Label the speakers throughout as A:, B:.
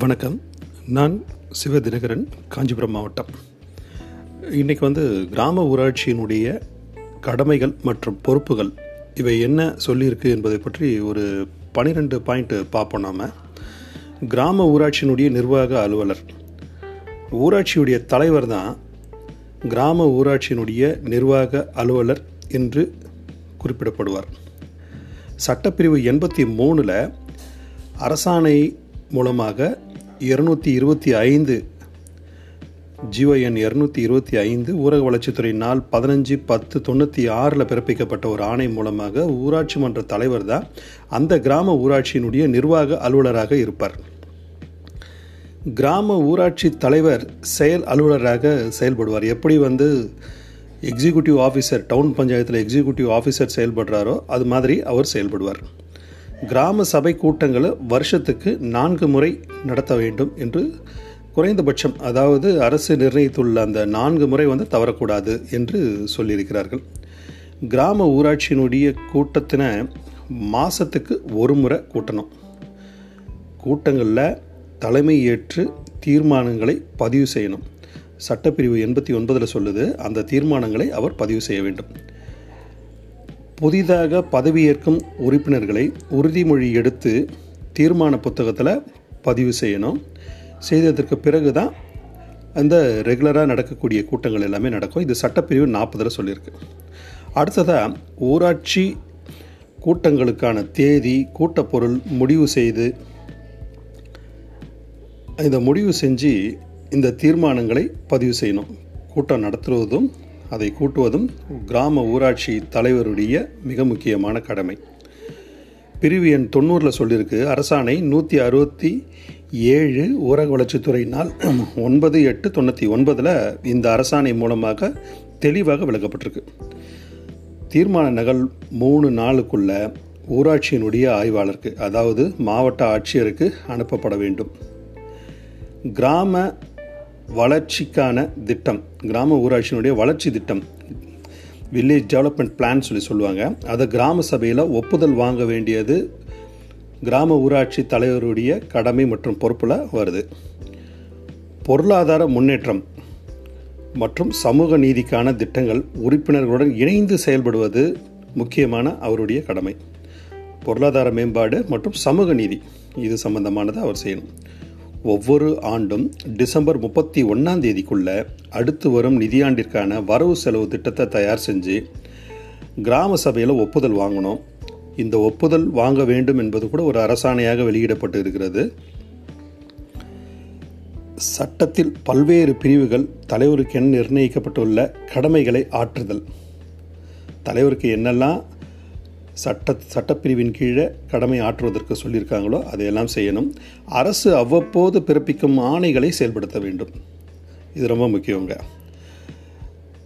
A: வணக்கம். நான் சிவ தினகரன் காஞ்சிபுரம் மாவட்டம். இன்றைக்கி வந்து கிராம ஊராட்சியினுடைய கடமைகள் மற்றும் பொறுப்புகள் இவை என்ன சொல்லியிருக்கு என்பதை பற்றி ஒரு பனிரெண்டு பாயிண்ட்டு பார்ப்போம் நாம். கிராம ஊராட்சியினுடைய நிர்வாக அலுவலர். ஊராட்சியுடைய தலைவர் தான் கிராம ஊராட்சியினுடைய நிர்வாக அலுவலர் என்று குறிப்பிடப்படுவார். சட்டப்பிரிவு எண்பத்தி மூணில் அரசாணை மூலமாக இருநூற்றி இருபத்தி ஐந்து ஜிஓஎன் இரநூத்தி இருபத்தி ஐந்து ஊரக வளர்ச்சித்துறை நாள் பதினஞ்சு பத்து தொண்ணூற்றி ஆறில் பிறப்பிக்கப்பட்ட ஒரு ஆணை மூலமாக ஊராட்சி மன்ற தலைவர் தான் அந்த கிராம ஊராட்சியினுடைய நிர்வாக அலுவலராக இருப்பார். கிராம ஊராட்சி தலைவர் செயல் அலுவலராக செயல்படுவார். எப்படி வந்து எக்ஸிக்யூட்டிவ் ஆஃபீஸர் டவுன் பஞ்சாயத்தில் எக்ஸிக்யூட்டிவ் ஆஃபீஸர் செயல்படுறாரோ அது மாதிரி அவர் செயல்படுவார். கிராம சபை கூட்டங்களை வருஷத்துக்கு நான்கு முறை நடத்த வேண்டும் என்று குறைந்தபட்சம் அதாவது அரசு நிர்ணயித்துள்ள அந்த நான்கு முறை வந்து தவறக்கூடாது என்று சொல்லியிருக்கிறார்கள். கிராம ஊராட்சியினுடைய கூட்டத்தினை மாதத்துக்கு ஒரு முறை கூட்டணும். கூட்டங்களில் தலைமை ஏற்று தீர்மானங்களை பதிவு செய்யணும். சட்டப்பிரிவு எண்பத்தி ஒன்பதில் சொல்லுது அந்த தீர்மானங்களை அவர் பதிவு செய்ய வேண்டும். புதிதாக பதவியேற்கும் உறுப்பினர்களை உறுதிமொழி எடுத்து தீர்மான புத்தகத்தில் பதிவு செய்யணும். செய்ததற்கு பிறகு தான் அந்த ரெகுலராக நடக்கக்கூடிய கூட்டங்கள் எல்லாமே நடக்கும். இது சட்டப்பிரிவு நாற்பதில் சொல்லியிருக்கு. அடுத்ததாக ஊராட்சி கூட்டங்களுக்கான தேதி கூட்டப்பொருள் முடிவு செய்து இந்த முடிவு செஞ்சு இந்த தீர்மானங்களை பதிவு செய்யணும். கூட்டம் நடத்துவதும் அதை கூட்டுவதும் கிராம ஊராட்சி தலைவருடைய மிக முக்கியமான கடமை. பிரிவு எண் தொண்ணூறில் சொல்லியிருக்கு அரசாணை நூற்றி அறுபத்தி ஏழு ஊரக வளர்ச்சித்துறையினால் ஒன்பது எட்டு தொண்ணூற்றி ஒன்பதில் இந்த அரசாணை மூலமாக தெளிவாக விளக்கப்பட்டிருக்கு. தீர்மான நகல் மூணு நாளுக்குள்ள ஊராட்சியினுடைய ஆய்வாளருக்கு அதாவது மாவட்ட ஆட்சியருக்கு அனுப்பப்பட வேண்டும். கிராம வளர்ச்சிக்கான திட்டம் கிராம ஊராட்சியினுடைய வளர்ச்சி திட்டம் வில்லேஜ் டெவலப்மெண்ட் பிளான் சொல்லி சொல்லுவாங்க. அதை கிராம சபையில் ஒப்புதல் வாங்க வேண்டியது கிராம ஊராட்சி தலைவருடைய கடமை மற்றும் பொறுப்பில் வருது. பொருளாதார முன்னேற்றம் மற்றும் சமூக நீதிக்கான திட்டங்கள் உறுப்பினர்களுடன் இணைந்து செயல்படுவது முக்கியமான அவருடைய கடமை. பொருளாதார மேம்பாடு மற்றும் சமூக நீதி இது சம்பந்தமானதை அவர் செய்யணும். ஒவ்வொரு ஆண்டும் டிசம்பர் முப்பத்தி ஒன்றாம் தேதிக்குள்ள அடுத்து வரும் நிதியாண்டிற்கான வரவு செலவு திட்டத்தை தயார் செஞ்சு கிராம சபையில் ஒப்புதல் வாங்கணும். இந்த ஒப்புதல் வாங்க வேண்டும் என்பது கூட ஒரு அரசாணையாக வெளியிடப்பட்டு இருக்கிறது. சட்டத்தில் பல்வேறு பிரிவுகள் தலைவருக்கென நிர்ணயிக்கப்பட்டுள்ள கடமைகளை ஆற்றுதல். தலைவருக்கு என்னெல்லாம் சட்ட சட்டப்பிரிவின் கீழே கடமை ஆற்றுவதற்கு சொல்லியிருக்காங்களோ அதையெல்லாம் செய்யணும். அரசு அவ்வப்போது பிறப்பிக்கும் ஆணைகளை செயல்படுத்த வேண்டும். இது ரொம்ப முக்கியங்க.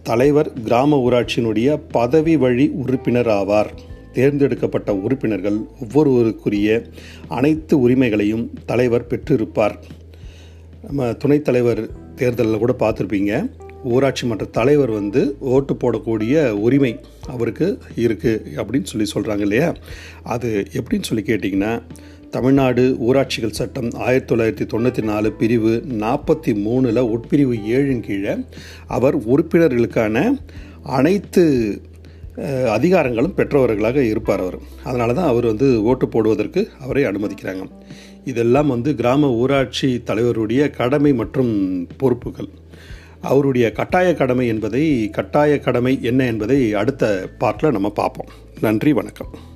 A: தலைவர் கிராம ஊராட்சியினுடைய பதவி வழி உறுப்பினர் ஆவார். தேர்ந்தெடுக்கப்பட்ட உறுப்பினர்கள் ஒவ்வொருவருக்குரிய அனைத்து உரிமைகளையும் தலைவர் பெற்றிருப்பார். நம்ம துணைத் தலைவர் தேர்தலில் கூட பார்த்துருப்பீங்க. ஊராட்சி மன்ற தலைவர் வந்து ஓட்டு போடக்கூடிய உரிமை அவருக்கு இருக்குது அப்படின்னு சொல்லி சொல்கிறாங்க இல்லையா? அது எப்படின்னு சொல்லி கேட்டிங்கன்னா தமிழ்நாடு ஊராட்சிகள் சட்டம் ஆயிரத்தி தொள்ளாயிரத்தி தொண்ணூற்றி நாலு பிரிவு நாற்பத்தி மூணில் உட்பிரிவு ஏழின் கீழே அவர் உறுப்பினர்களுக்கான அனைத்து அதிகாரங்களும் பெற்றவர்களாக இருப்பார் அவர். அதனால தான் அவர் வந்து ஓட்டு போடுவதற்கு அவரை அனுமதிக்கிறாங்க. இதெல்லாம் வந்து கிராம ஊராட்சி தலைவருடைய கடமை மற்றும் பொறுப்புகள். அவருடைய கட்டாய கடமை என்பதை கட்டாய கடமை என்ன என்பதை அடுத்த பார்ட்டில் நம்ம பார்ப்போம். நன்றி வணக்கம்.